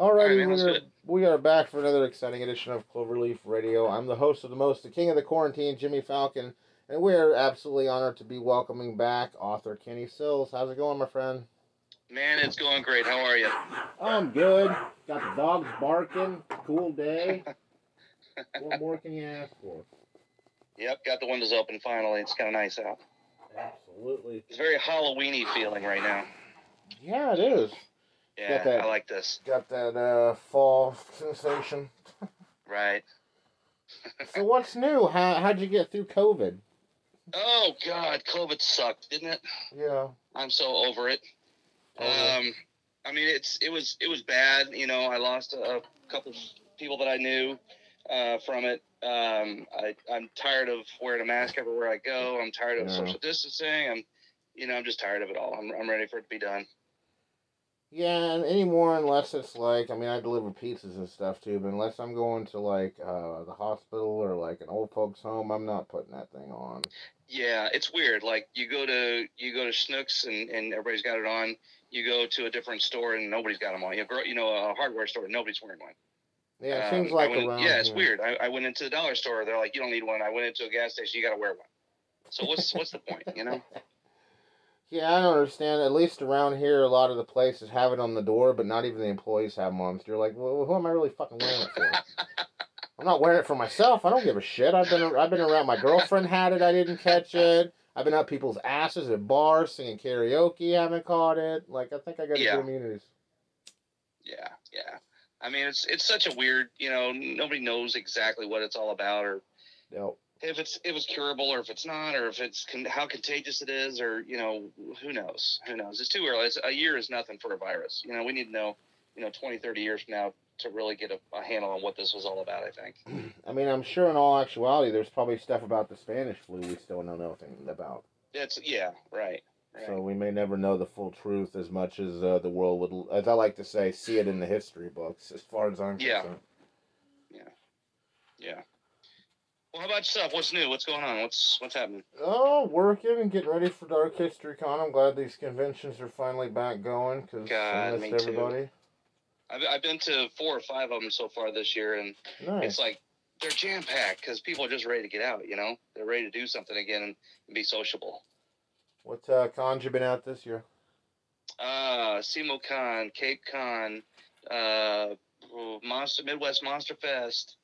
Alrighty, we, are, we are back for another exciting edition of Cloverleaf Radio. I'm the host of the most, the king of the quarantine, Jimmy Falcon, and we are absolutely honored to be welcoming back author Kenny Sills. How's it going, my friend? Man, it's going great. How are you? I'm good. Got the dogs barking. Cool day. what more can you ask for? Yep, got the windows open finally. It's kind of nice out. Absolutely. It's very Halloweeny feeling right now. Yeah, it is. Yeah, that. I like this. Got that uh, fall sensation. Right. So what's new? How how'd you get through COVID? Oh God, COVID sucked, didn't it? Yeah. I'm so over it. Totally. Um, I mean, it's it was it was bad. You know, I lost a, a couple people that I knew uh, from it. Um, I I'm tired of wearing a mask everywhere I go. I'm tired of Yeah. social distancing. I'm, you know, I'm just tired of it all. I'm I'm ready for it to be done. Yeah, and anymore unless it's like I mean I deliver pizzas and stuff too, but unless I'm going to like uh, the hospital or like an old folks home, I'm not putting that thing on. Yeah, it's weird. Like you go to you go to Schnucks and, and everybody's got it on. You go to a different store and nobody's got them on. You go, you know, a hardware store, nobody's wearing one. Yeah, it Um, seems like went- around. Yeah, it's here. weird. I, I went into the dollar store. They're like, you don't need one. I went into a gas station. You got to wear one. So what's what's the point? You know? Yeah, I don't understand. At least around here, a lot of the places have it on the door, but not even the employees have them on. So you're like, well, who am I really fucking wearing it for? I'm not wearing it for myself. I don't give a shit. I've been I've been around. My girlfriend had it. I didn't catch it. I've been up people's asses at bars singing karaoke. I Haven't caught it. Like I think I got Yeah. good immunities. Yeah, yeah. I mean, it's it's such a weird. You know, nobody knows exactly what it's all about, or Yep. If it's if it's curable, or if it's not, or if it's con- how contagious it is, or you know, who knows? Who knows? It's too early. It's, a year is nothing for a virus. You know, we need to know. You know, 20, 30 years from now to really get a, a handle on what this was all about. I think. I mean, I'm sure in all actuality, there's probably stuff about the Spanish flu we still don't know nothing about. It's yeah, right. right. So we may never know the full truth as much as uh, the world would, as I like to say, see it in the history books. As far as I'm concerned. Yeah. concerned. Yeah. Well, how about yourself? What's new? What's going on? What's what's happening? Oh, working and getting ready for Dark History Con. I'm glad these conventions are finally back going because I missed me too. everybody. I've I've been to four or five of them so far this year, and Nice. it's like they're jam packed because people are just ready to get out. You know, they're ready to do something again and, be sociable. what uh, cons you been out this year? Uh, SEMO Con, Cape Con, uh, Monster Midwest Monster Fest.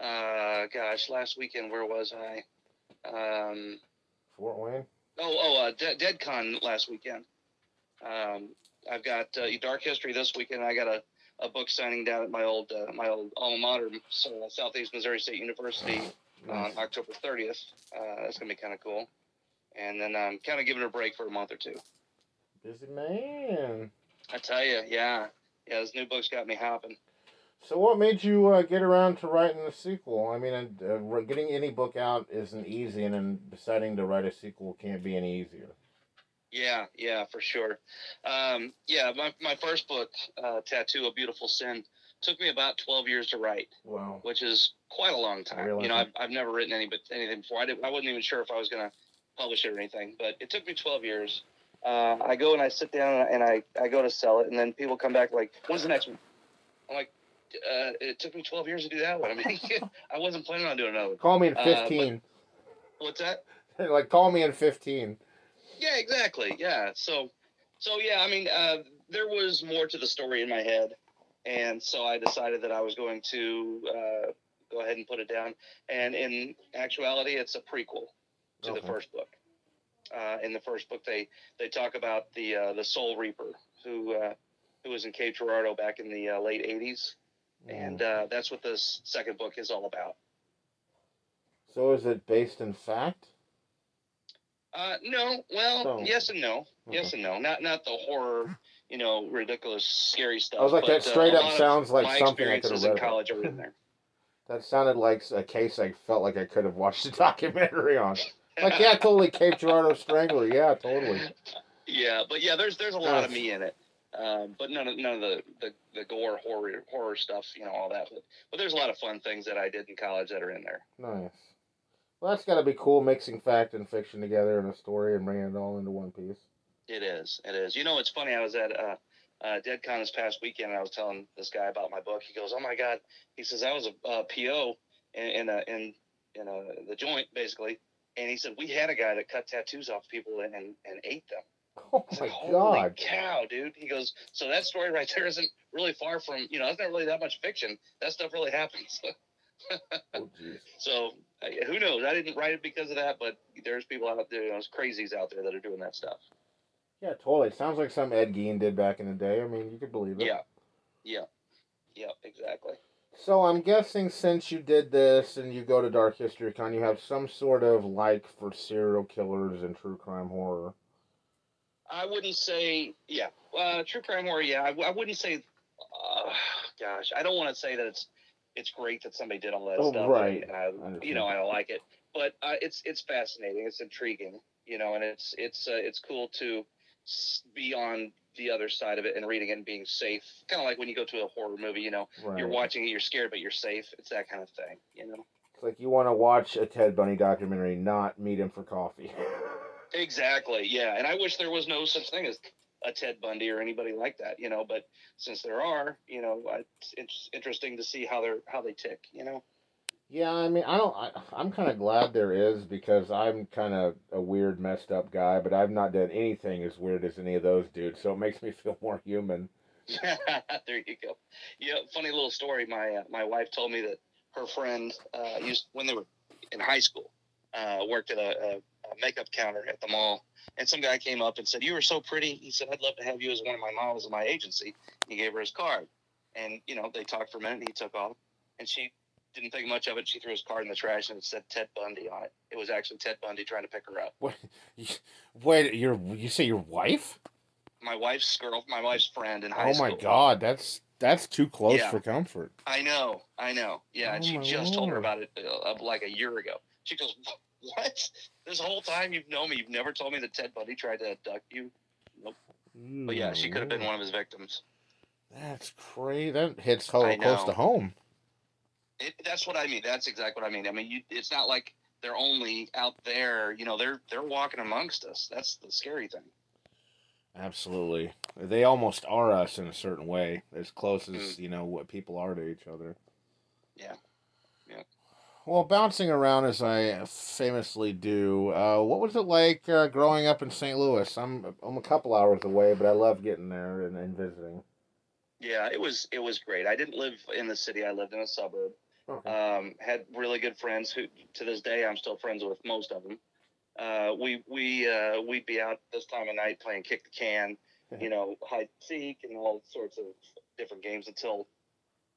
Uh, gosh, last weekend where was I? Um, Fort Wayne. Oh, oh, uh, De- Dead Con last weekend. Um, I've got uh, Dark History this weekend. I got a, a book signing down at my old uh, my old alma mater, so uh, Southeast Missouri State University Nice. on October 30th. Uh, that's gonna be kind of cool. And then I'm kind of giving it a break for a month or two. Busy man. I tell you, yeah, yeah, this new book's got me hopping. So what made you uh, get around to writing a sequel? I mean, uh, getting any book out isn't easy, and then deciding to write a sequel can't be any easier. Yeah, yeah, for sure. Um, yeah, my, my first book, uh, Tattoo, A Beautiful Sin, took me about 12 years to write. Wow. which is quite a long time. You know. I've, I've never written any but anything before. I, did, I wasn't even sure if I was going to publish it or anything, but it took me 12 years. Uh, I go and I sit down and I, I go to sell it, and then people come back like, "When's the next one?" I'm like, uh, "It took me 12 years to do that one. I mean, I wasn't planning on doing another." one. Call me in Uh, but- fifteen. What's that? like call me in fifteen. Yeah, exactly. Yeah. So, so yeah. I mean, uh, there was more to the story in my head, and so I decided that I was going to uh, go ahead and put it down. And in actuality, it's a prequel to Okay. the first book. Uh, in the first book, they they talk about the uh, the Soul Reaper who uh, who was in Cape Girardeau back in the uh, late '80s, and uh, that's what this second book is all about. So is it based in fact? Uh, no, well, Oh. yes and no, yes and no. Not not the horror, you know, ridiculous, scary stuff. I was like, but, that uh, straight a up sounds like something I could have read. in college are in there. That sounded like a case I felt like I could have watched a documentary on. Like, yeah, totally Cape Girardeau Strangler. Yeah, totally. yeah, but yeah, there's there's a lot of me in it. Um, but none of none of the, the, the gore horror horror stuff, you know, all that. But, but there's a lot of fun things that I did in college that are in there. Nice. Well, that's got to be cool mixing fact and fiction together in a story and bringing it all into one piece. It is. It is. You know, it's funny. I was at uh, uh, DeadCon this past weekend, and I was telling this guy about my book. He goes, "Oh my god!" He says, "I was a uh, PO in in a, in in a, the joint basically," and he said we had a guy that cut tattoos off people and and, and ate them. Oh my said, Holy god. cow, dude! He goes, "So that story right there isn't really far from you know that's not really that much fiction. That stuff really happens." Oh, jeez. so who knows? I didn't write it because of that, but there's people out there, you know, there's crazies out there that are doing that stuff. Yeah, totally. It sounds like some Ed Gein did back in the day. I mean, you could believe it. Yeah, yeah, yeah, exactly. So I'm guessing since you did this and you go to Dark History Con, you have some sort of like for serial killers and true crime horror. I wouldn't say, yeah, uh, true crime horror. Yeah, I, I wouldn't say. Uh, gosh, I don't want to say that it's it's great that somebody did all that Oh, stuff. right. And, I, you know, I don't like it, but uh, it's it's fascinating. It's intriguing. You know, and it's it's uh, it's cool to be on the other side of it and reading it and being safe. Kind of like when you go to a horror movie. You know, Right. you're watching it, you're scared, but you're safe. It's that kind of thing. You know. It's like you want to watch a Ted Bundy documentary, not meet him for coffee. Exactly. Yeah, and I wish there was no such thing as a Ted Bundy or anybody like that, you know. But since there are, you know, it's, it's interesting to see how they're how they tick, you know. yeah, I mean, I don't. I, I'm kind of glad there is because I'm kind of a weird, messed up guy, but I've not done anything as weird as any of those dudes, so it makes me feel more human. there you go. Yeah, funny little story. My uh, my wife told me that her friend uh, used when they were in high school uh, worked at a, a, a makeup counter at the mall, and some guy came up and said, "You were so pretty." He said, "I'd love to have you as one of my models in my agency." He gave her his card, and you know they talked for a minute. and He took off, and she didn't think much of it. She threw his card in the trash, and it said Ted Bundy on it. It was actually Ted Bundy trying to pick her up. What? Wait, your you say your wife? My wife's girl, my wife's friend in high Oh school. my god, that's that's too close Yeah. for comfort. I know, I know. Yeah, and Oh, she my just told her about it uh, like a year ago. She goes, "What? This whole time you've known me, you've never told me that Ted Bundy tried to abduct you." Nope. But yeah, she could have been one of his victims. That's crazy. That hits close to home. It, that's what I mean. That's exactly what I mean. I mean, you, it's not like they're only out there. You know, they're they're walking amongst us. That's the scary thing. Absolutely. They almost are us in a certain way, as close as, Mm. you know, what people are to each other. Yeah. Well, bouncing around as I famously do, uh, what was it like uh, growing up in St. Louis? I'm I'm a couple hours away, but I love getting there and, and visiting. Yeah, it was it was great. I didn't live in the city. I lived in a suburb. Okay. um, had really good friends who to this day I'm still friends with most of them. Uh, we we uh, we'd be out this time of night playing kick the can, you know, hide and seek and all sorts of different games until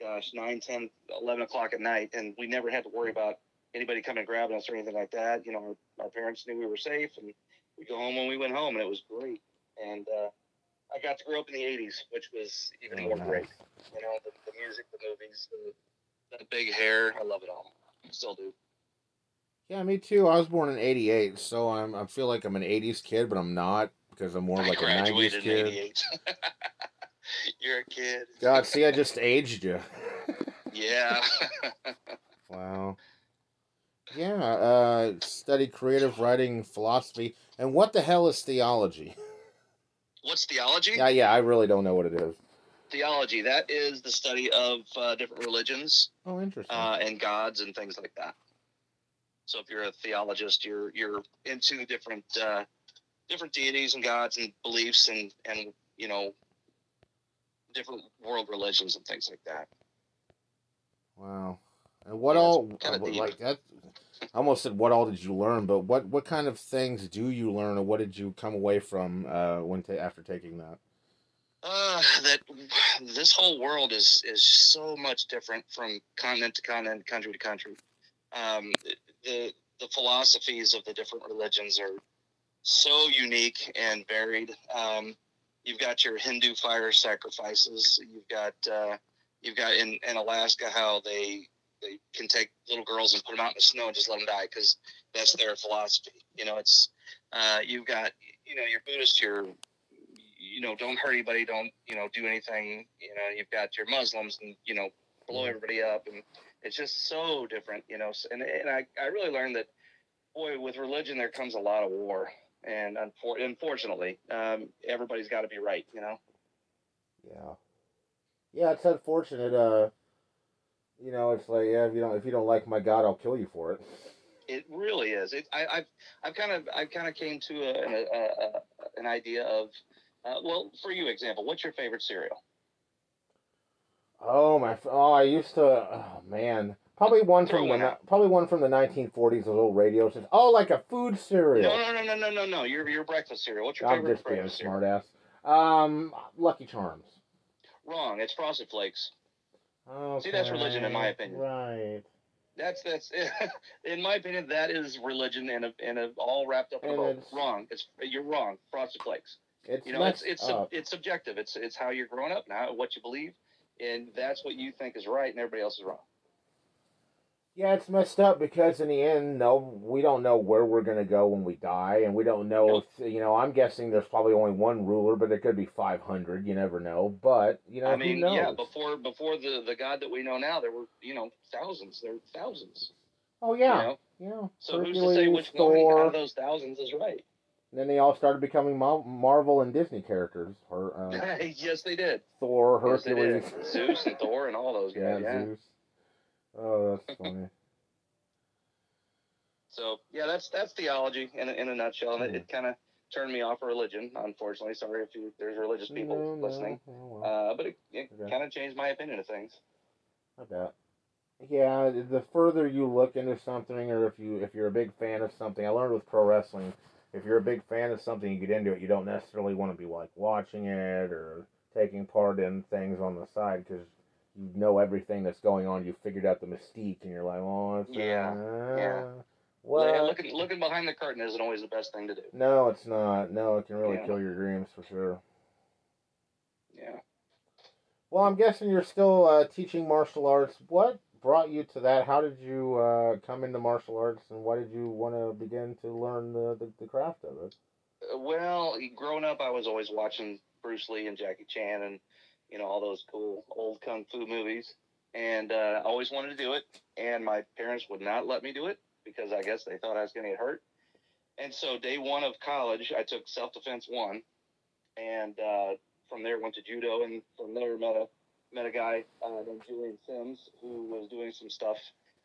gosh 9, 10, 11 o'clock at night, and we never had to worry about anybody coming and grabbing us or anything like that. You know, our, our parents knew we were safe, and we go home when we went home, and it was great. And uh, I got to grow up in the '80s, which was even Oh, more nice. great. You know, the, the music, the movies, the, the big hair. I love it all. Still do. Yeah, me too. I was born in '88, so I'm I feel like I'm an '80s kid, but I'm not because I'm more I like a '90s kid. '88. You're a kid. God, see, I just aged you. Yeah. Wow. Yeah, uh, study creative writing, philosophy, and what the hell is theology? What's theology? Yeah, yeah, I really don't know what it is. Theology. That is the study of uh, different religions Oh, interesting. uh, and gods and things like that. So if you're a theologist, you're you're into different uh, different deities and gods and beliefs and and you know different world religions and things like that. wow. And what Yeah, all? kinda uh, like that. I almost said, "What all did you learn?" But what what kind of things do you learn, or what did you come away from uh, when ta- after taking that? Uh, that this whole world is is so much different from continent to continent, country to country. Um, the the philosophies of the different religions are so unique and varied. Um, you've got your Hindu fire sacrifices. You've got uh, you've got in, in Alaska how they they can take little girls and put them out in the snow and just let them die because that's their philosophy. You know, it's uh, you've got you know your Buddhist, your you know don't hurt anybody, don't you know do anything. You know, you've got your Muslims and you know blow everybody up, and it's just so different. You know, and and I I really learned that boy with religion there comes a lot of war, and unfor- unfortunately um, everybody's got to be right. You know. Yeah. Yeah, it's unfortunate. Uh, you know, it's like yeah, if you don't if you don't like my God, I'll kill you for it. It really is. It, I, I've I've kind of I've kind of came to a, an, a, a, an idea of uh, well, for you example, what's your favorite cereal? Oh my! Oh, I used to. Oh man, probably one from the out. probably one from the 1940s. Those old radio shows. Oh, like a food cereal. No, no, no, no, no, no, no. Your your breakfast cereal. What's your I'm favorite just being a breakfast cereal? smartass. Um, Lucky Charms. Wrong. It's Frosted Flakes. Okay. See, that's religion in my opinion. Right. That's that's in my opinion that is religion and a, and a, all wrapped up in a it's- Wrong. It's you're wrong. Frosted Flakes. It's You know, it's it's sub, it's subjective. It's it's how you're growing up now, what you believe, and that's what you think is right, and everybody else is wrong. Yeah, it's messed up because in the end, no, we don't know where we're gonna go when we die, and we don't know if you know. I'm guessing there's probably only one ruler, but it could be 500. You never know. But you know, I mean, yeah, before before the the God that we know now, there were you know thousands. There were thousands. oh You yeah, know? yeah. So who's to say which one out of those thousands is right? And then they all started becoming Marvel and Disney characters. Or uh, yes, they did. Thor, Yes, Hercules, did. Zeus and Thor and all those yeah, guys. Yeah. Zeus. Oh, that's funny. So yeah, that's that's theology in a, in a nutshell, and it, it kind of turned me off of religion. Unfortunately, sorry if you, there's religious people No, no, listening, oh, well. uh, but it, it Okay. kind of changed my opinion of things. I bet. Yeah, the further you look into something, or if you if you're a big fan of something, I learned with pro wrestling, if you're a big fan of something, you get into it. You don't necessarily want to be like watching it or taking part in things on the side because you know everything that's going on. You figured out the mystique, and you're like, oh, it's, Yeah, uh, yeah. What? Yeah, looking looking behind the curtain isn't always the best thing to do. No, it's not. No, it can really Yeah. kill your dreams for sure. Yeah. Well, I'm guessing you're still uh, teaching martial arts. What brought you to that? How did you uh, come into martial arts, and why did you want to begin to learn the, the, the craft of it? Uh, Well, growing up, I was always watching Bruce Lee and Jackie Chan and you know all those cool old kung fu movies, and uh, I always wanted to do it. And my parents would not let me do it because I guess they thought I was going to get hurt. And so day one of college, I took self defense one, and uh, from there went to judo, and from there met a met a guy uh, named Julian Sims who was doing some stuff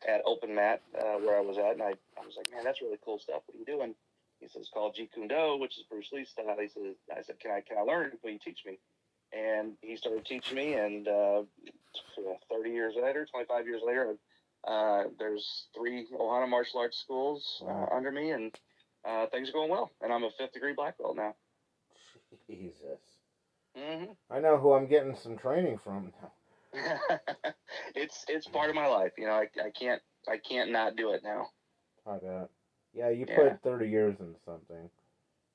at Open Mat uh, where I was at, and I, I was like, man, that's really cool stuff. What are you doing? He says, called Jeet Kune Do, which is Bruce Lee style. He says, I said, can I can I learn? Will you teach me? And he started teaching me, and uh, 30 years later, 25 years later, uh, there's three Ohana martial arts schools uh, Wow. under me, and uh, things are going well. And I'm a fifth degree black belt now. Jesus. hmm I know who I'm getting some training from now. it's it's part of my life. You know, I, I can't I can't not do it now. How that? Yeah, you Yeah. put 30 years into something.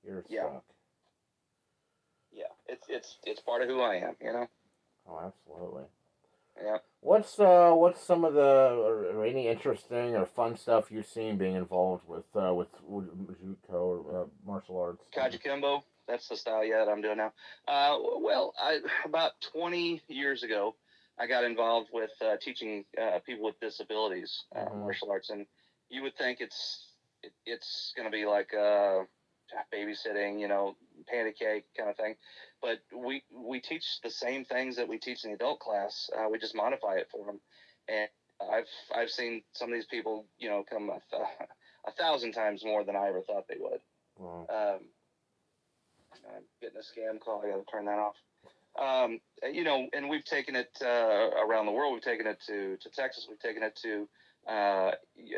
You're Yeah. stuck. Yeah, it's it's it's part of who I am. You know. Oh, absolutely. Yeah. What's uh what's some of the or, or any interesting or fun stuff you've seen being involved with uh with Jutko or uh, martial arts? Kajukenbo. That's the style, yeah, that I'm doing now. Uh, well, I, about 20 years ago, I got involved with uh, teaching uh, people with disabilities uh, Mhm. martial arts, and you would think it's it, it's going to be like uh, babysitting, you know, pancake kind of thing, but we we teach the same things that we teach in the adult class. Uh, we just modify it for them, and I've I've seen some of these people, you know, come a, th- a thousand times more than I ever thought they would. Wow. Um, I'm getting a scam call. I got to turn that off. Um, you know, and we've taken it uh, around the world. We've taken it to, to Texas. We've taken it to uh,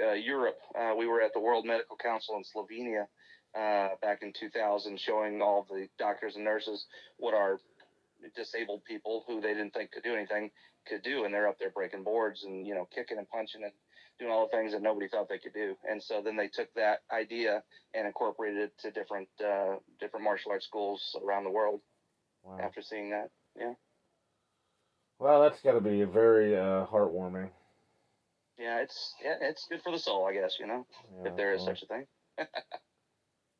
uh, Europe. Uh, we were at the World Medical Council in Slovenia uh, back in 2000, showing all the doctors and nurses what our disabled people who they didn't think could do anything could do, and they're up there breaking boards and you know kicking and punching and doing all the things that nobody thought they could do. And so then they took that idea and incorporated it to different uh, different martial arts schools around the world. wow. After seeing that, yeah, Well, that's got to be very uh, heartwarming. yeah, it's yeah, it's good for the soul, I guess. You know, Yeah, if there is well, such a thing.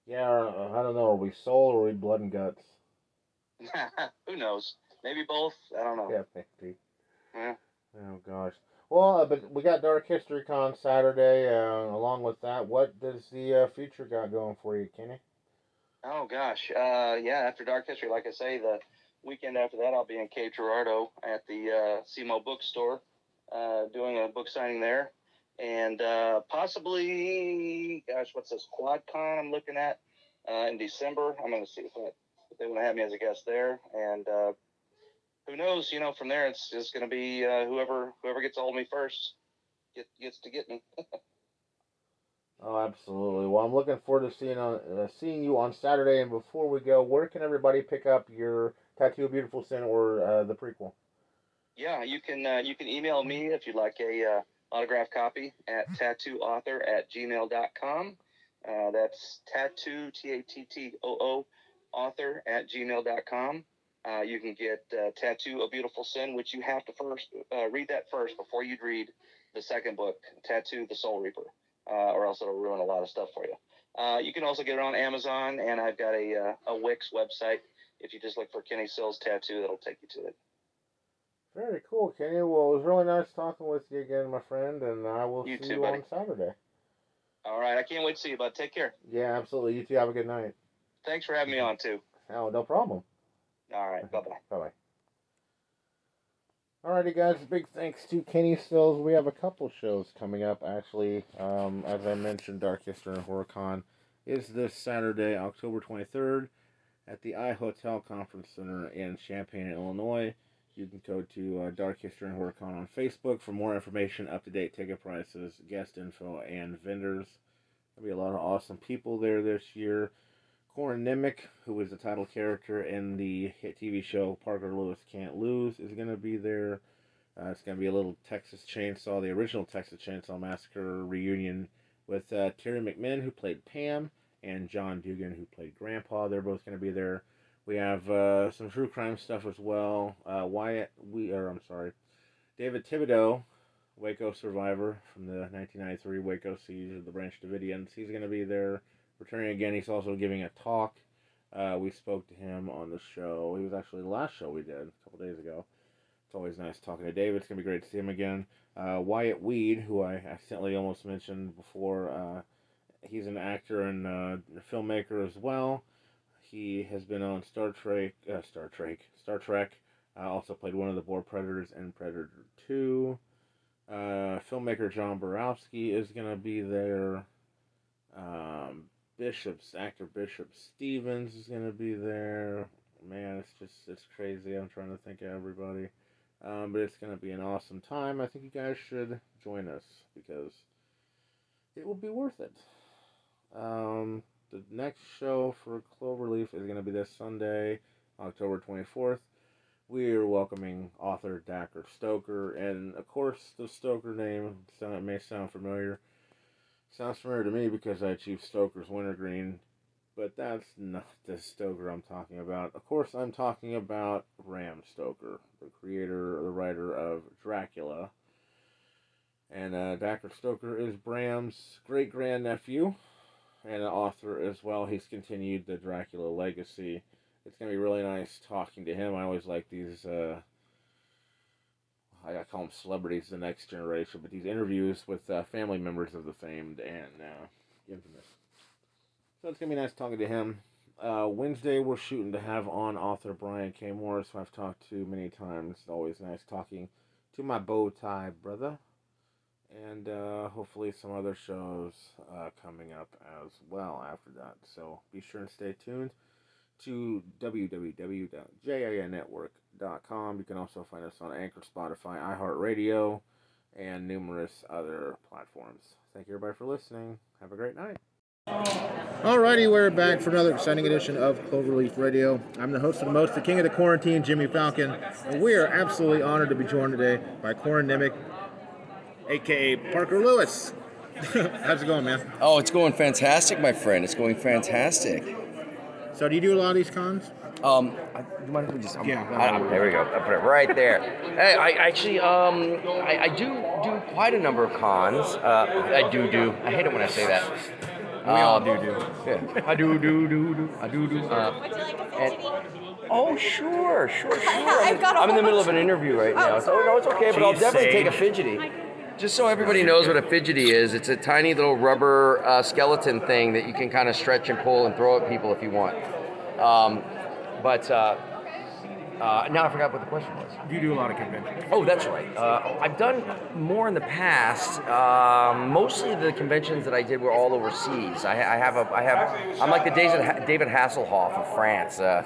Yeah, I don't know. Are we soul or are we blood and guts? Who knows? Maybe both. I don't know. Yeah, maybe. Yeah. Oh gosh. Well, uh, but we got Dark History Con Saturday. Uh, along with that, what does the uh, future got going for you, Kenny? Oh gosh, uh, yeah. After Dark History, like I say, the weekend after that, I'll be in Cape Girardeau at the uh, SEMO bookstore uh, doing a book signing there. And uh, possibly, gosh, what's this? QuadCon I'm looking at uh, in December. I'm going to see if, I, if they want to have me as a guest there. And uh, who knows? You know, from there, it's just going to be uh, whoever whoever gets a hold of me first get, gets to get me. Oh, absolutely. Well, I'm looking forward to seeing on uh, seeing you on Saturday. And before we go, where can everybody pick up your Tattoo of Beautiful Sin or uh, the prequel? Yeah, you can uh, you can email me if you'd like a uh, autograph copy at tattooauthor at gmail.com. Uh, that's tattoo t a t t o o author at gmail.com. Uh, you can get uh, Tattoo of Beautiful Sin, which you have to first uh, read that first before you'd read the second book, Tattoo the Soul Reaper, uh, or else it'll ruin a lot of stuff for you. Uh, you can also get it on Amazon, and I've got a, uh, a Wix website. If you just look for Kenny Sills Tattoo, that'll take you to it. Very cool, Kenny. Well, it was really nice talking with you again, my friend, and I will You see too, you buddy. on Saturday. All right, I can't wait to see you, bud. Take care. Yeah, absolutely. You too. have a good night. Thanks for having me on, too. Oh, no problem. All right, bye bye. Bye bye. Alrighty, guys. Big thanks to Kenny Stills. We have a couple shows coming up, actually. Um, as I mentioned, Dark History and HorrorCon is this Saturday, October 23rd, at the I Hotel Conference Center in Champaign, Illinois. You can go to uh, Dark History and HorrorCon on Facebook for more information, up to date ticket prices, guest info, and vendors. There'll be a lot of awesome people there this year. Corin Nemec, who is the title character in the hit TV show Parker Lewis Can't Lose, is going to be there. Uh, it's going to be a little Texas Chainsaw, the original Texas Chainsaw Massacre reunion with uh, Teri McMinn, who played Pam, and John Dugan, who played Grandpa. They're both going to be there. We have uh, some true crime stuff as well. Uh, Wyatt, we or I'm sorry, David Thibodeau, Waco survivor from the 1993 Waco siege of the Branch Davidians. He's going to be there returning again. He's also giving a talk. Uh, we spoke to him on the show. He was actually the last show we did a couple days ago. It's always nice talking to David. It's gonna be great to see him again. Uh, Wyatt Weed, who I accidentally almost mentioned before, uh, he's an actor and uh, filmmaker as well. He has been on Star Trek, uh, Star Trek, Star Trek. Uh, also played one of the Boar Predators in Predator Two. Uh, filmmaker John Borowski is gonna be there. Um, Bishop's actor Bishop Stevens is gonna be there. Man, it's just it's crazy. I'm trying to think of everybody, um, but it's gonna be an awesome time. I think you guys should join us because it will be worth it. Um, the next show for Cloverleaf is gonna be this Sunday, October 24th. We are welcoming author Dacre Stoker, and of course, the Stoker name sound, may sound familiar. Sounds familiar to me because I achieved Stoker's Wintergreen, but that's not the Stoker I'm talking about. Of course, I'm talking about Bram Stoker, the creator, the writer of Dracula. And uh, Stoker is Bram's great grandnephew and an author as well. He's continued the Dracula legacy. It's to be really nice talking to him. I always like these. Uh, I call them celebrities, the next generation, but these interviews with uh, family members of the famed and uh, infamous. So it's gonna be nice talking to him. Uh, Wednesday, we're shooting to have on author Brian K. Morris, who I've talked to many times. It's always nice talking to my bow tie brother, and uh, hopefully some other shows uh, coming up as well after that. So be sure and stay tuned to www.jinnetwork.com. You can also find us on Anchor, Spotify, iHeartRadio, and numerous other platforms. Thank you, everybody, for listening. Have a great night. Alrighty, we're back for another exciting edition of Cloverleaf Radio. I'm the host of the most, the king of the quarantine, Jimmy Falcon, and we are absolutely honored to be joined today by Corin Nemec, aka Parker Lewis. How's it going, man? Oh, it's going fantastic, my friend. It's going fantastic. So, do you do a lot of these cons? Um, I, you mind if we just? I'm- Yeah, I- I'm- there we go. I put it right there. Hey, I actually, um, I, I do do quite a number of cons. Uh, I do do. I hate it when I say that. We all do do. Yeah, I do do do do. I do do. Uh, Would you like a and- oh, sure, sure, sure. I've got a I'm in the middle of an interview right Oh, now. so, no, it's okay, but I'll Jeez, definitely take a Sage. fidgety. Just so everybody knows what a fidgety is, it's a tiny little rubber uh, skeleton thing that you can kind of stretch and pull and throw at people if you want. Um, but uh, Uh, now I forgot what the question was. You do a lot of conventions. Oh, that's right. Uh, I've done more in the past. Um, mostly the conventions that I did were all overseas. I, I have a, I have, I'm like the David, David Hasselhoff of France. Uh,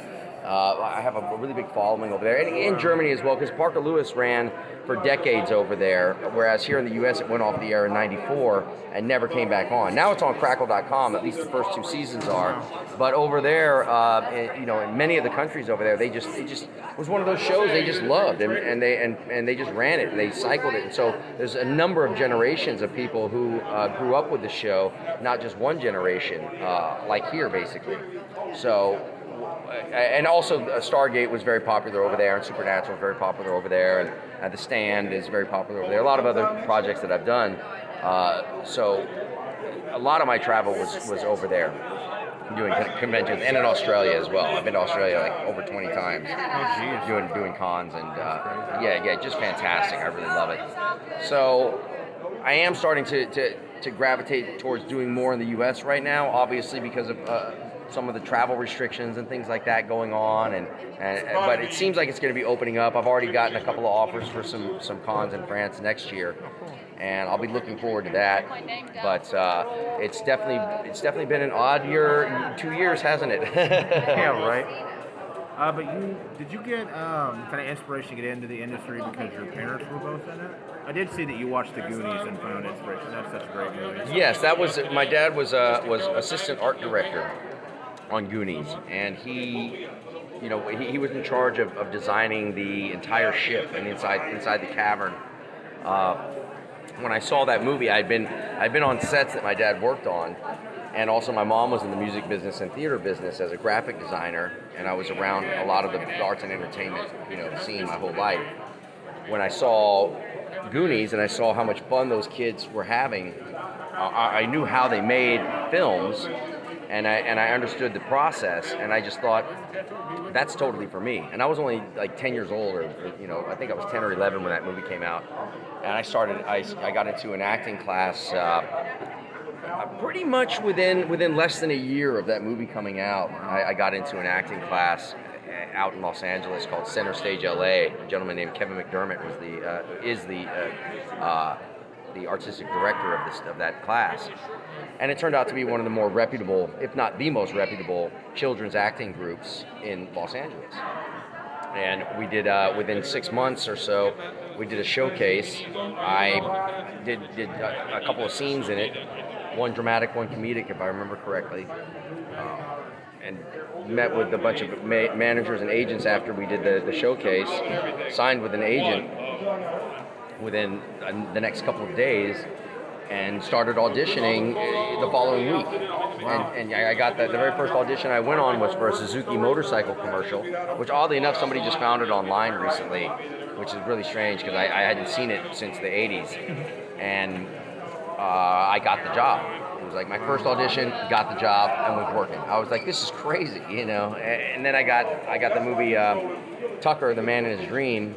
uh, I have a really big following over there, and in Germany as well, because Parker Lewis ran for decades over there, whereas here in the U.S. it went off the air in '94 and never came back on. Now it's on Crackle.com. At least the first two seasons are, but over there, uh, in, you know, in many of the countries over there, they just, it just was one of those shows they just loved, and, and they and, and they just ran it and they cycled it. And so there's a number of generations of people who uh, grew up with the show, not just one generation, uh, like here basically. So and also uh, Stargate was very popular over there, and Supernatural was very popular over there, and The Stand is very popular over there. A lot of other projects that I've done. Uh, so a lot of my travel was was over there, doing conventions, and in Australia as well. I've been to Australia like over 20 times, Oh, doing doing cons, and uh, yeah, yeah, just fantastic. I really love it. So I am starting to, to to gravitate towards doing more in the U.S. right now, obviously because of uh, some of the travel restrictions and things like that going on, and, and but it seems like it's going to be opening up. I've already gotten a couple of offers for some some cons in France next year, and I'll be looking forward to that. But uh, it's definitely it's definitely been an odd year, two years, hasn't it? Yeah, right. Uh, but you did you get um, kind of inspiration to get into the industry because your parents were both in it? I did see that you watched The Goonies and found inspiration. That's such a great movie. Yes, that was my dad was uh, was assistant art director on Goonies, and he, you know, he, he was in charge of, of designing the entire ship and inside inside the cavern. Uh, when I saw that movie, I'd been I'd been on sets that my dad worked on, and also my mom was in the music business and theater business as a graphic designer, and I was around a lot of the arts and entertainment, you know, scene my whole life. When I saw Goonies and I saw how much fun those kids were having, I, I knew how they made films, and I and I understood the process, and I just thought that's totally for me. And I was only like 10 years old, or you know, I think I was 10 or 11 when that movie came out, and I started. I, I got into an acting class. Uh, uh, pretty much within within less than a year of that movie coming out, I, I got into an acting class uh, out in Los Angeles called Center Stage LA. A gentleman named Kevin McDermott was the uh, is the uh, uh, the artistic director of this of that class, and it turned out to be one of the more reputable, if not the most reputable, children's acting groups in Los Angeles. And we did uh, within six months or so, we did a showcase. I did did a, a couple of scenes in it, one dramatic, one comedic, if I remember correctly. Um, and met with a bunch of ma- managers and agents after we did the, the showcase, signed with an agent within uh, the next couple of days, and started auditioning uh, the following week. And, and I got the, the very first audition I went on was for a Suzuki motorcycle commercial, which oddly enough somebody just found it online recently, which is really strange because I, I hadn't seen it since the 80s. And uh, I got the job. It was like my first audition, got the job, and was working. I was like, this is crazy, you know. And, and then I got I got the movie um, Tucker, the Man in His Dream,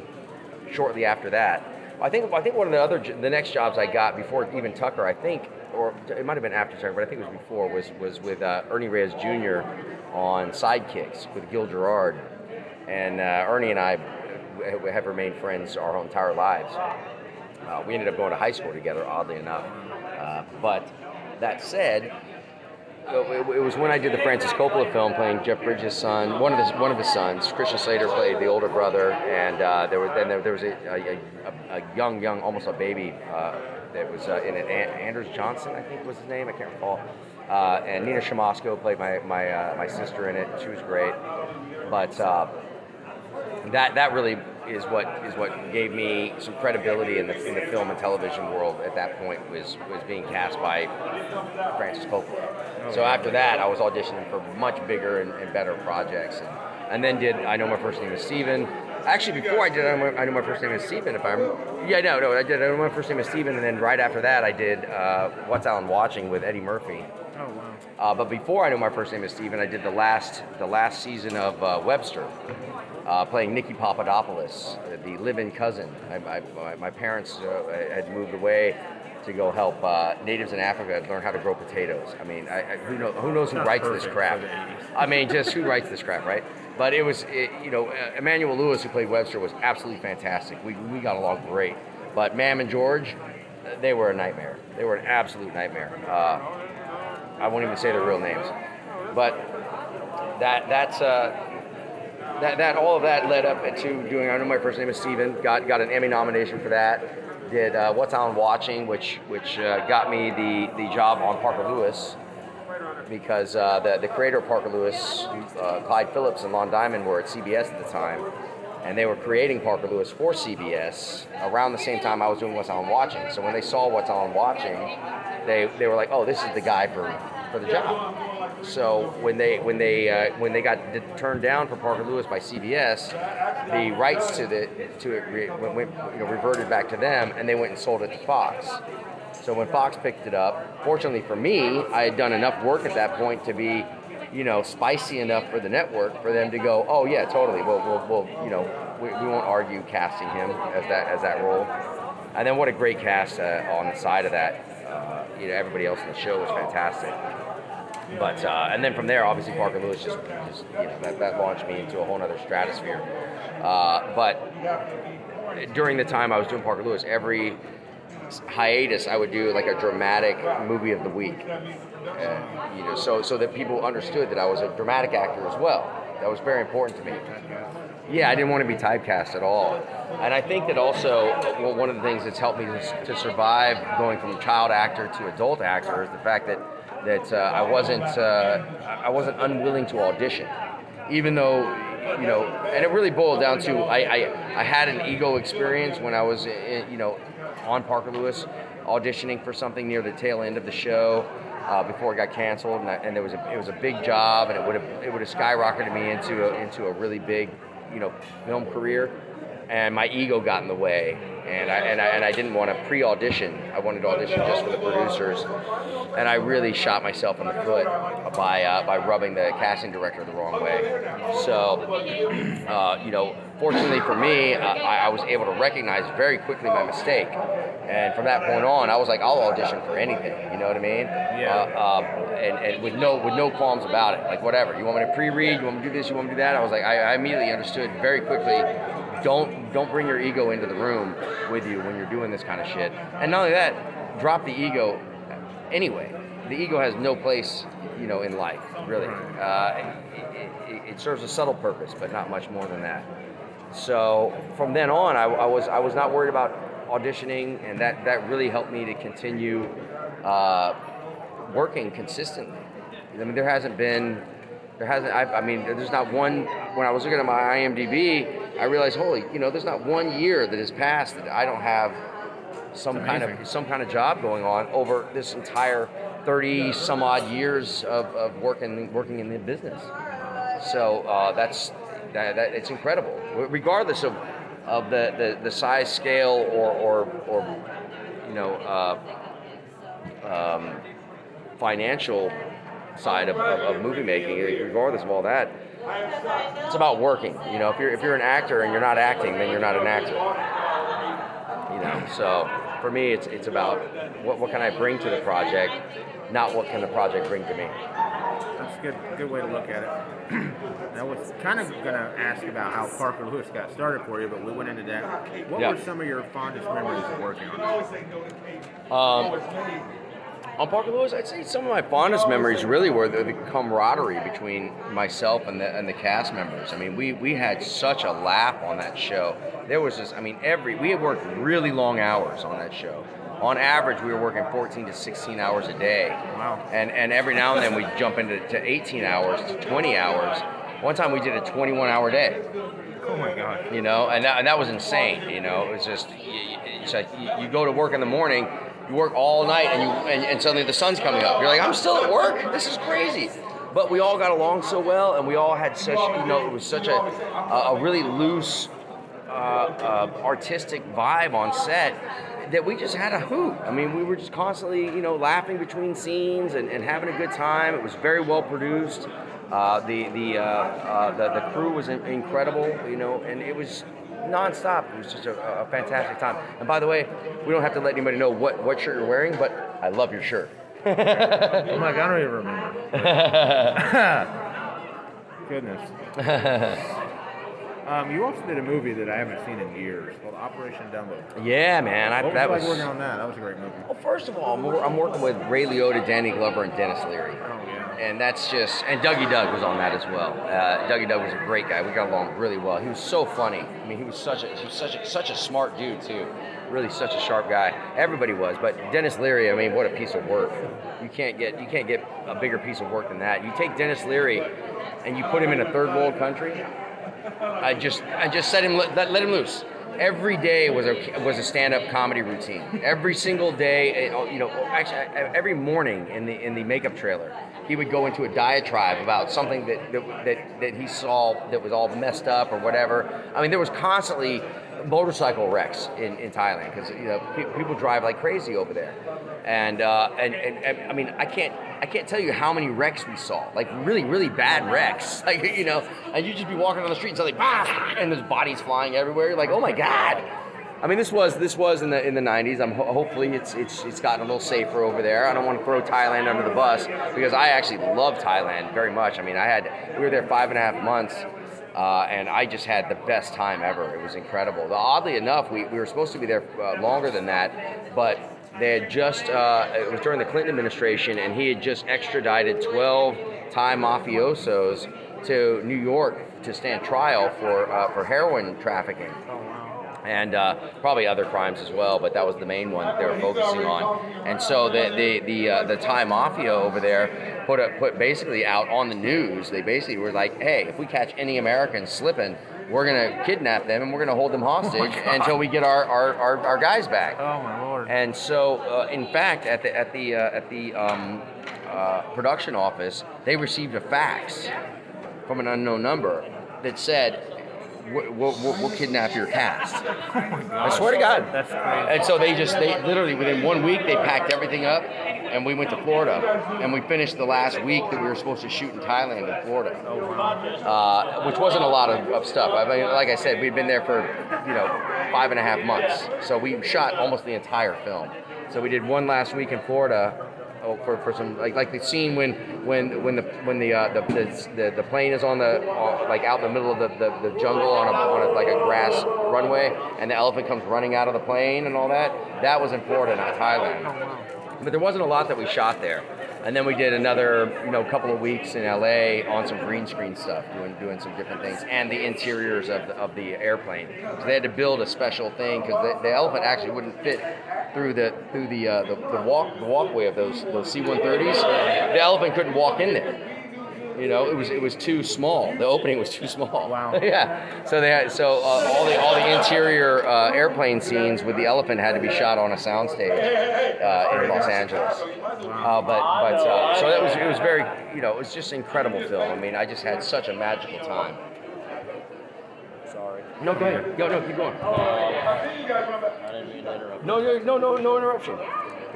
shortly after that. I think I think one of the other the next jobs I got before even Tucker, I think, or it might have been after Tucker, but I think it was before, was was with uh, Ernie Reyes Jr. on Sidekicks with Gil Gerard, and uh, Ernie and I have remained friends our entire lives. Uh, we ended up going to high school together, oddly enough. Uh, but that said, it, it was when I did the Francis Coppola film, playing Jeff Bridges' son, one of his one of his sons. Christian Slater played the older brother, and uh, there was then there, there was a, a, a, young, young, almost a baby uh, that was uh, in it. An- Anders Johnson, I think was his name. I can't recall. Uh, and Nina Siemaszko played my my uh, my sister in it. She was great, but uh, that that really is what is what gave me some credibility in the in the film and television world at that point was was being cast by Francis Coppola. So after that, I was auditioning for much bigger and, and better projects, and, and then did I know my first name is Steven. Actually, before I did I know my, I know my first name is Steven. If I'm yeah no no I did I know my first name is Steven, and then right after that I did uh, What's Alan Watching with Eddie Murphy. Oh wow. Uh, but before I knew my first name is Steven, I did the last the last season of uh, Webster, uh, playing Nikki Papadopoulos, uh, the live-in cousin. I, I, my- my parents uh, had moved away to go help uh, natives in Africa learn how to grow potatoes. I mean, I, I, who, know, who knows who writes this crap? for the 80s. I mean, just who writes this crap, right? but it was, it, you know, uh, Emmanuel Lewis, who played Webster, was absolutely fantastic. We, we got along great. But Mam and George, they were a nightmare. They were an absolute nightmare. Uh, I won't even say their real names. But that that's uh, that that all of that led up to doing. I know my first name is Steven. Got got an Emmy nomination for that. Did uh, What's Alan Watching, which which uh, got me the the job on Parker Lewis because uh, the the creator of Parker Lewis, uh, Clyde Phillips and Lon Diamond were at CBS at the time, and they were creating Parker Lewis for CBS around the same time I was doing What's Alan Watching. So when they saw What's Alan Watching, they they were like, oh, this is the guy for for the job. So when they when they uh, when they got turned down for Parker Lewis by CBS, the rights to the to it re, went, went, you know, reverted back to them, and they went and sold it to Fox. So when Fox picked it up, fortunately for me, I had done enough work at that point to be, you know, spicy enough for the network for them to go, oh yeah, totally. We'll, we'll, we'll you know, we, we won't argue casting him as that as that role. And then what a great cast uh, on the side of that. Uh, you know, everybody else in the show was fantastic. But uh, and then from there, obviously Parker Lewis just, just you know that, that launched me into a whole other stratosphere. Uh, but during the time I was doing Parker Lewis, every hiatus I would do like a dramatic movie of the week. Uh, you know, so so that people understood that I was a dramatic actor as well. That was very important to me. Yeah, I didn't want to be typecast at all. And I think that also uh, one of the things that's helped me to, to survive going from child actor to adult actor is the fact that that uh, I wasn't uh, I wasn't unwilling to audition, even though you know. And it really boiled down to I, I, I had an ego experience when I was in, you know on Parker Lewis auditioning for something near the tail end of the show. Uh, before it got canceled, and, I, and there was a, it was a big job, and it would have it would have skyrocketed me into a, into a really big, you know, film career, and my ego got in the way, and I and I, and I didn't want to pre-audition. I wanted to audition just for the producers, and I really shot myself in the foot by uh, by rubbing the casting director the wrong way. So, uh, you know, fortunately for me, uh, I, I was able to recognize very quickly my mistake, and from that point on, I was like, I'll audition for anything. You know what I mean? Yeah. Uh, um, and, and with no with no qualms about it. Like whatever. You want me to pre-read? You want me to do this? You want me to do that? I was like, I, I immediately understood very quickly. Don't don't bring your ego into the room with you when you're doing this kind of shit. And not only that, drop the ego anyway. The ego has no place, you know, in life, really. Uh, it, it, it serves a subtle purpose, but not much more than that. So from then on, I, I was I was not worried about auditioning, and that that really helped me to continue uh, working consistently. I mean, there hasn't been there hasn't I, I mean there's not one when I was looking at my IMDb, I realized holy you know there's not one year that has passed that I don't have some kind of some kind of job going on over this entire 30 some odd years of, of working working in the business. So uh, that's that, that it's incredible, regardless of of the, the, the size, scale, or or, or you know uh, um, financial side of, of, of movie making. Regardless of all that, it's about working. You know, if you're if you're an actor and you're not acting, then you're not an actor. You know, so for me, it's it's about what what can I bring to the project, not what can the project bring to me. That's a good good way to look at it. I was kind of gonna ask about how Parker Lewis got started for you, but we went into that. What Yeah. were some of your fondest memories of working on it? Um, on Parker Lewis, I'd say some of my fondest memories really were the, the camaraderie between myself and the and the cast members. I mean, we we had such a laugh on that show. There was just, I mean, every we had worked really long hours on that show. On average, we were working 14 to 16 hours a day. Wow. And and every now and then we jump into to 18 hours to 20 hours. One time we did a 21 hour day Oh my god. you know, and that, and that was insane. You know, it was just it's like you, you go to work in the morning, you work all night, and you and, and suddenly the sun's coming up. You're like, I'm still at work. This is crazy. But we all got along so well, and we all had such you know, it was such a a, really loose, uh, uh, artistic vibe on set that we just had a hoot. I mean, we were just constantly, you know, laughing between scenes and, and having a good time. It was very well produced. Uh, the the, uh, uh, the the crew was incredible, you know, and it was nonstop. It was just a, a fantastic time. And by the way, we don't have to let anybody know what, what shirt you're wearing, but I love your shirt. I'm like, I don't even remember. goodness. Um, you also did a movie that I haven't seen in years called Operation Dumbo. yeah, man. I, What was that it like working on that? That was a great movie. Well, first of all, I'm, I'm working with Ray Liotta, Danny Glover, and Denis Leary. Oh yeah. And that's just and Dougie Doug was on that as well. Uh, Dougie Doug was a great guy. We got along really well. He was so funny. I mean, he was such a he was such a such a smart dude too. Really, such a sharp guy. Everybody was, but Denis Leary. I mean, what a piece of work. You can't get you can't get a bigger piece of work than that. You take Denis Leary, and you put him in a third world country. I just I just set him let, let him loose. Every day was a was a stand up comedy routine. Every single day, eh, you know, actually every morning in the in the makeup trailer, he would go into a diatribe about something that that, that, that he saw that was all messed up or whatever. I mean, there was constantly motorcycle wrecks in, in Thailand because you know pe- people drive like crazy over there, and, uh, and and and I mean I can't I can't tell you how many wrecks we saw like really really bad wrecks like you know and you'd just be walking on the street and suddenly bah, and there's bodies flying everywhere you're like oh my god. I mean, this was this was in the in the 90s. I'm ho- hopefully it's it's it's gotten a little safer over there. I don't want to throw Thailand under the bus because I actually love Thailand very much. I mean, I had we were there five and a half months, uh, and I just had the best time ever. It was incredible. Oddly enough, we, we were supposed to be there uh, longer than that, but they had just uh, it was during the Clinton administration, and he had just extradited 12 Thai mafiosos to New York to stand trial for uh, for heroin trafficking and uh, probably other crimes as well. But that was the main one that they were focusing on. And so the the the, uh, the Thai mafia over there put a, put basically out on the news. They basically were like, "Hey, if we catch any Americans slipping." We're gonna kidnap them and we're gonna hold them hostage until we get our, our, our, our guys back. Oh my lord. And so, uh, in fact, at the at the uh, at the um, uh, production office, they received a fax from an unknown number that said, "We'll, we'll, we'll kidnap your cast." I swear to God. That's crazy. And so they just they literally within one week they packed everything up, and we went to Florida, and we finished the last week that we were supposed to shoot in Thailand in Florida Oh uh, which wasn't a lot of, of stuff. I mean, like I said, we'd been there for you know five and a half months, so we shot almost the entire film. So we did one last week in Florida. Oh, for, for some like like the scene when when when the when the uh, the, the the plane is on the on, like out in the middle of the, the, the jungle on a, on a like a grass runway and the elephant comes running out of the plane and all that that was in Florida not Thailand but there wasn't a lot that we shot there. And then we did another, you know, couple of weeks in LA on some green screen stuff, doing doing some different things, and the interiors of the, of the airplane. So they had to build a special thing because the, the elephant actually wouldn't fit through the through the uh, the, the walk the walkway of those those C-130s. The elephant couldn't walk in there. You know, it was it was too small. The opening was too small. Wow. yeah. So they had so uh, all the all the interior uh, airplane scenes with the elephant had to be shot on a soundstage uh, in Los Angeles. Uh, but but uh, so that was it was very you know it was just incredible film. I mean, I just had such a magical time. Sorry. No, go ahead. Go, no, keep going. I didn't mean to interrupt. No, no, no, no, no interruption.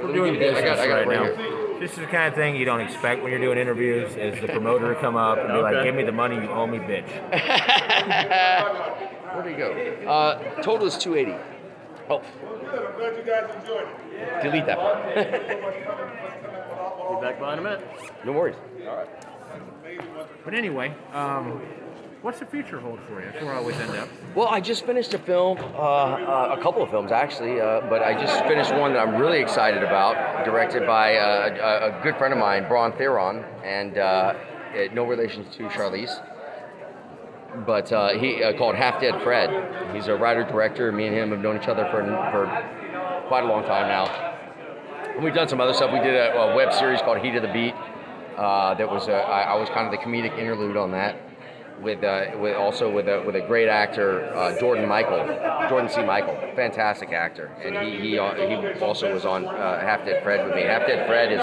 We're doing I business got, I got right now. here. This is the kind of thing you don't expect when you're doing interviews. Is the promoter to come up and be like, "Give me the money you owe me, bitch." Where do you go? Uh, total is 280. Oh. Delete that part. Be back behind a minute. no worries. All right. But anyway, um, what's the future hold for you? That's where I always end up. Well, I just finished a film, uh, uh, a couple of films actually, uh, but I just finished one that I'm really excited about, directed by uh, a, a good friend of mine, Braun Theron, and uh, eh, no relation to Charlize. But uh, he uh, called Half Dead Fred. He's a writer director. Me and him have known each other for for quite a long time now. And we've done some other stuff. We did a, a web series called Heat of the Beat. Uh, that was a, I, I was kind of the comedic interlude on that, with uh, with also with a with a great actor uh, Jordan Michael, Jordan C. Michael, fantastic actor, and he he, uh, he also was on uh, Half Dead Fred with me. Half Dead Fred is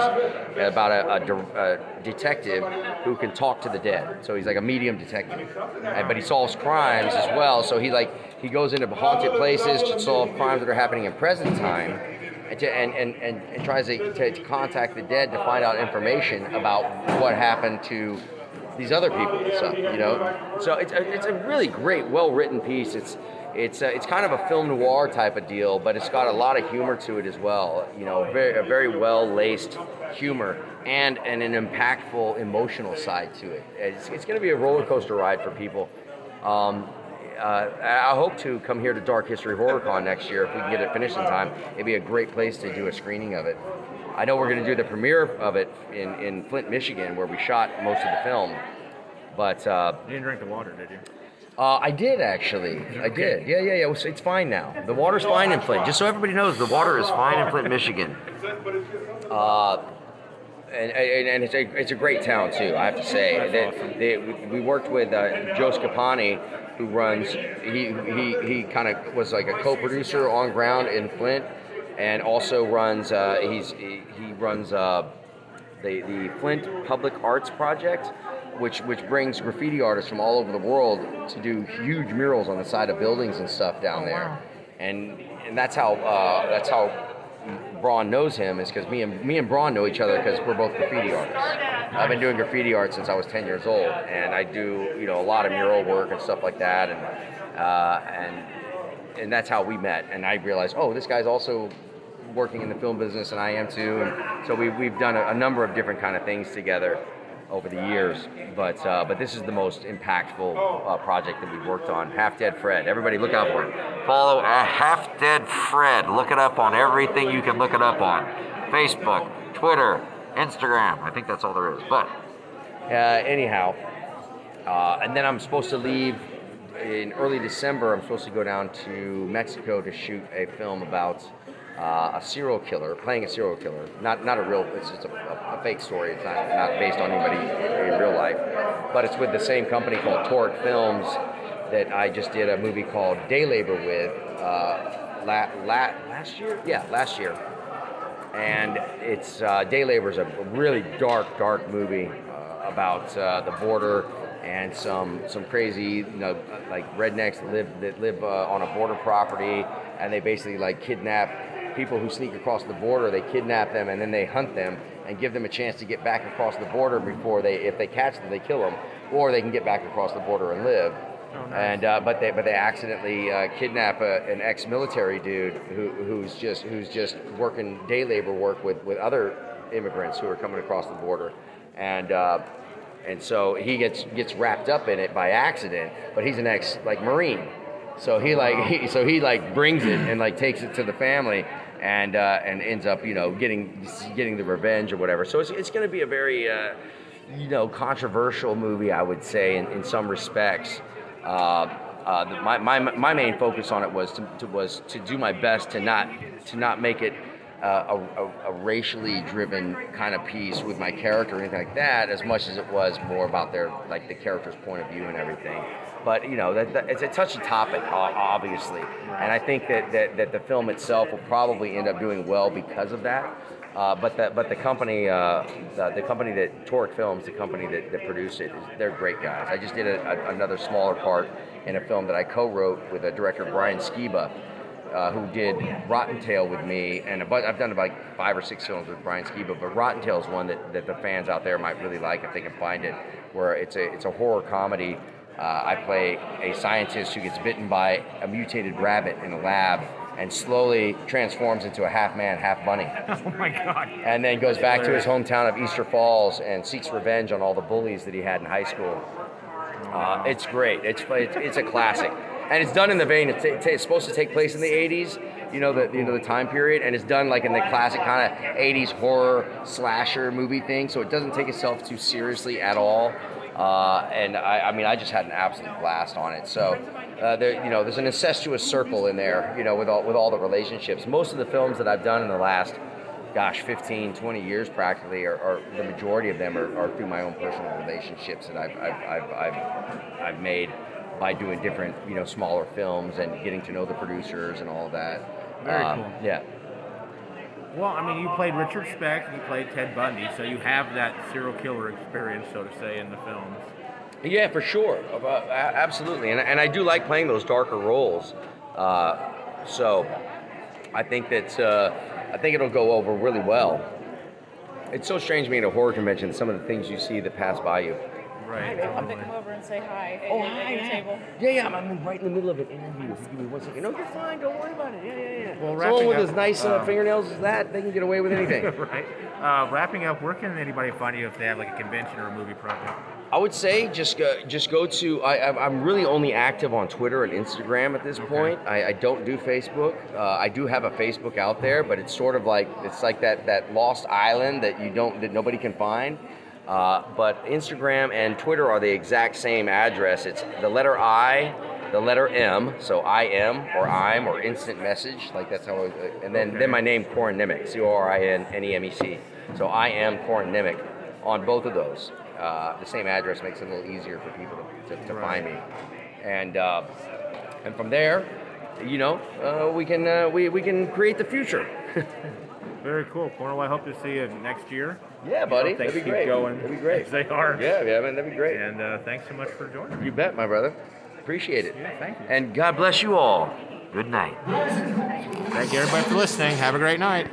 about a, a, de- a detective who can talk to the dead, so he's like a medium detective, and, but he solves crimes as well. So he like he goes into haunted places to solve crimes that are happening in present time and, to, and, and, and, and tries to, to, to contact the dead to find out information about what happened to these other people and stuff, you know. So it's a, it's a really great, well written piece. It's it's uh, it's kind of a film noir type of deal, but it's got a lot of humor to it as well. You know, very a very well laced humor and, and an impactful emotional side to it. It's, it's going to be a roller coaster ride for people. Um, uh, I hope to come here to Dark History HorrorCon next year if we can get it finished in time. It'd be a great place to do a screening of it. I know we're going to do the premiere of it in, in Flint, Michigan, where we shot most of the film. But uh, You didn't drink the water, did you? uh, I did actually. I did. Yeah, yeah, yeah. It's, it's fine now. The water's fine in Flint. Just so everybody knows, the water is fine in Flint, Michigan. Uh, and, and, and it's a it's a great town too. I have to say. They, we- we worked with uh, Joe Scapani, who runs. He he he kind of was like a co-producer on ground in Flint, and also runs. Uh, he's he, he runs. Uh, the, the Flint Public Arts Project, which which brings graffiti artists from all over the world to do huge murals on the side of buildings and stuff down there, and and that's how uh, that's how Braun knows him is because me and me and Braun know each other because we're both graffiti artists. I've been doing graffiti art since I was 10 years old, and I do you know a lot of mural work and stuff like that, and uh, and and that's how we met. And I realized, oh, this guy's also working in the film business, and I am too. And so we, we've done a, a number of different kind of things together over the years. But uh, but this is the most impactful uh, project that we've worked on. Half Dead Fred. Everybody, look out for it. Follow a Half Dead Fred. Look it up on everything you can look it up on. Facebook, Twitter, Instagram. I think that's all there is. But uh, anyhow, uh, and then I'm supposed to leave in early December. I'm supposed to go down to Mexico to shoot a film about uh, a serial killer, playing a serial killer. Not not a real. It's just a, a, a fake story. It's not not based on anybody in real life, but it's with the same company called Toric Films that I just did a movie called Day Labor with uh, la, la, last year. Yeah, last year and it's uh, Day Labor is a really dark, dark movie uh, about uh, the border and some some crazy, you know, like rednecks that live that live uh, on a border property, and they basically like kidnap people who sneak across the border. They kidnap them and then they hunt them and give them a chance to get back across the border before they, if they catch them, they kill them, or they can get back across the border and live. And uh, but they but they accidentally uh, kidnap a, an ex-military dude who, who's just who's just working day labor work with, with other immigrants who are coming across the border, and uh, and so he gets gets wrapped up in it by accident. But he's an ex like Marine, so he like he, so he like brings it and like takes it to the family. And, uh, and ends up, you know, getting getting the revenge or whatever. So it's, it's going to be a very, uh, you know, controversial movie, I would say, in, in some respects. Uh, uh, my, my, my main focus on it was to, to was to do my best to not to not make it uh, a, a, racially driven kind of piece with my character or anything like that, as much as it was more about their like the character's point of view and everything. But you know, that, that, it's a touchy topic, obviously, and I think that, that, that the film itself will probably end up doing well because of that. Uh, but the but the company uh, the, the company that Toric Films, the company that, that produced it, they're great guys. I just did a, a, another smaller part in a film that I co-wrote with a director Brian Skiba, uh, who did Rottentail with me, and a, bu- I've done about five or six films with Brian Skiba, but Rottentail is one that, that the fans out there might really like if they can find it, where it's a it's a horror comedy. Uh, I play a scientist who gets bitten by a mutated rabbit in a lab and slowly transforms into a half man, half bunny Oh my god. and then goes back to his hometown of Easter Falls and seeks revenge on all the bullies that he had in high school. Uh, it's great. It's, it's it's a classic, and it's done in the vein. It's, it's supposed to take place in the '80s, you know the you know the time period, and it's done like in the classic kind of '80s horror slasher movie thing. So it doesn't take itself too seriously at all. Uh, and I, I mean, I just had an absolute blast on it. So, uh, there, you know, there's an incestuous circle in there, you know, with all with all the relationships. Most of the films that I've done in the last gosh, 15, 20 years practically, or, or the majority of them are, are through my own personal relationships that I've, I've, I've, I've, I've made by doing different, you know, smaller films and getting to know the producers and all of that. Um, Very cool. Yeah. Well, I mean, you played Richard Speck, and you played Ted Bundy, so you have that serial killer experience, so to say, in the films. Yeah, for sure. Uh, absolutely. And, and I do like playing those darker roles. Uh, so I think that uh, I think it'll go over really well. It's so strange being at a horror convention, some of the things you see that pass by you. Right. I'll pick them over and say hi Oh, your- hi, at your yeah. table. Yeah, yeah, I'm, I'm right in the middle of an interview. If you give me one second. No, you're fine. Don't worry about it. Yeah, yeah, yeah. Well, wrapping Someone wrapping with up, as nice uh, um, fingernails as that, they can get away with anything. right. Uh, wrapping up, where can anybody find you if they have like a convention or a movie project? I would say just go, just go to. I, I'm- I'm really only active on Twitter and Instagram at this point. I, I don't do Facebook. Uh, I do have a Facebook out there, but it's sort of like it's like that that lost island that you don't that nobody can find. Uh, but Instagram and Twitter are the exact same address. It's the letter I, the letter M, so I am or I'm or instant message. Like that's how. I, and then Okay. then my name Corin Nemec, C O R I N N E M E C. So I am Corin Nemec on both of those. Uh, the same address makes it a little easier for people to, to, to find me, and uh, and from there, you know, uh, we can uh, we, we can create the future. Very cool, Cornell. I hope to see you next year. Yeah, buddy, You know, things that'd be keep great. going. That'd be great. they are. yeah, yeah, man, that'd be great. And uh, thanks so much for joining me. You bet, my brother. Appreciate it. Yeah, thank you. And God bless you all. Good night. Thank you everybody for listening. Have a great night.